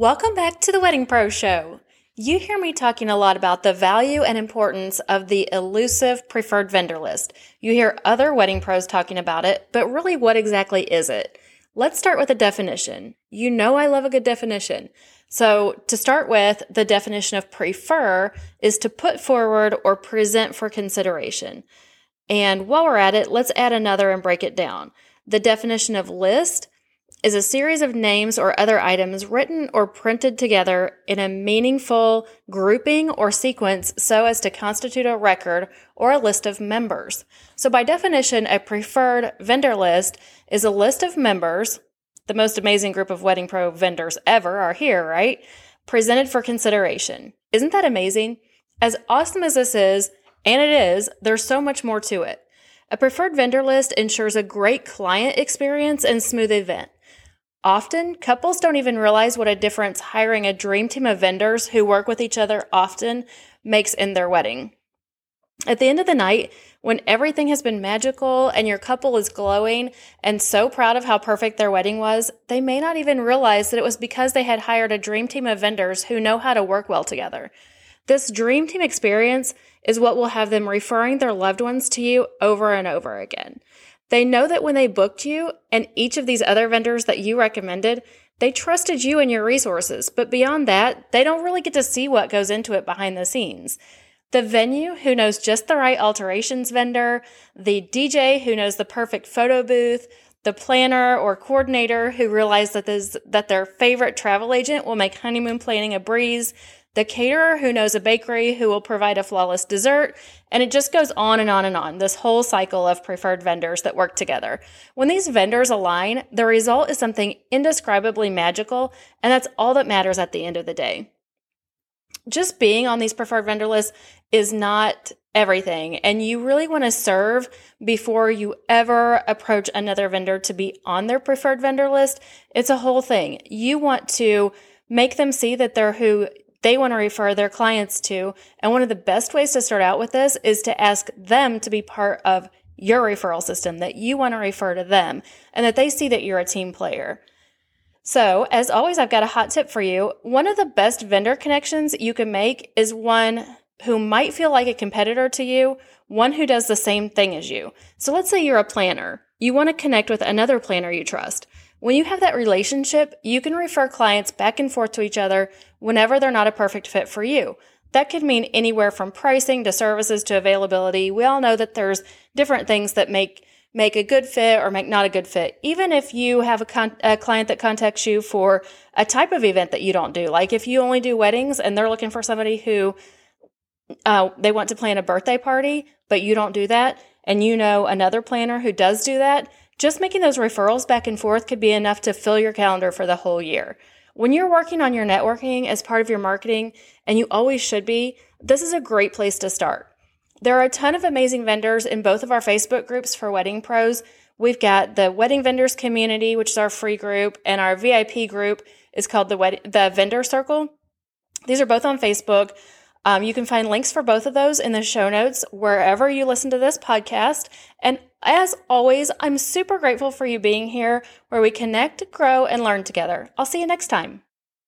Welcome back to the Wedding Pro Show. You hear me talking a lot about the value and importance of the elusive preferred vendor list. You hear other wedding pros talking about it, but really, what exactly is it? Let's start with a definition. You know, I love a good definition. So, to start with, the definition of prefer is to put forward or present for consideration. And while we're at it, let's add another and break it down. The definition of list is a series of names or other items written or printed together in a meaningful grouping or sequence so as to constitute a record or a list of members. So, by definition, a preferred vendor list is a list of members. The most amazing group of Wedding Pro vendors ever are here, right? Presented for consideration. Isn't that amazing? As awesome as this is, and it is, there's so much more to it. A preferred vendor list ensures a great client experience and smooth event. Often, couples don't even realize what a difference hiring a dream team of vendors who work with each other often makes in their wedding. At the end of the night, when everything has been magical and your couple is glowing and so proud of how perfect their wedding was, they may not even realize that it was because they had hired a dream team of vendors who know how to work well together. This dream team experience is what will have them referring their loved ones to you over and over again. They know that when they booked you and each of these other vendors that you recommended, they trusted you and your resources. But beyond that, they don't really get to see what goes into it behind the scenes. The venue who knows just the right alterations vendor, the DJ who knows the perfect photo booth, the planner or coordinator who realized that, this, that their favorite travel agent will make honeymoon planning a breeze, the caterer who knows a bakery who will provide a flawless dessert, and it just goes on and on and on. This whole cycle of preferred vendors that work together. When these vendors align, the result is something indescribably magical, and that's all that matters at the end of the day. Just being on these preferred vendor lists is not everything, and you really want to serve before you ever approach another vendor to be on their preferred vendor list. It's a whole thing. You want to make them see that they're who they want to refer their clients to. And one of the best ways to start out with this is to ask them to be part of your referral system, that you want to refer to them, and that they see that you're a team player. So, as always, I've got a hot tip for you. One of the best vendor connections you can make is one who might feel like a competitor to you, one who does the same thing as you. So, let's say you're a planner. You want to connect with another planner you trust. When you have that relationship, you can refer clients back and forth to each other whenever they're not a perfect fit for you. That could mean anywhere from pricing to services to availability. We all know that there's different things that make make a good fit or make not a good fit. Even if you have a, con- a, client that contacts you for a type of event that you don't do, like if you only do weddings and they're looking for somebody who uh, they want to plan a birthday party, but you don't do that, and you know another planner who does do that, just making those referrals back and forth could be enough to fill your calendar for the whole year. When you're working on your networking as part of your marketing, and you always should be, this is a great place to start. There are a ton of amazing vendors in both of our Facebook groups for wedding pros. We've got the Wedding Vendors Community, which is our free group, and our VIP group is called the Wed- the Vendor Circle. These are both on Facebook. Um, you can find links for both of those in the show notes wherever you listen to this podcast. And as always, I'm super grateful for you being here where we connect, grow, and learn together. I'll see you next time.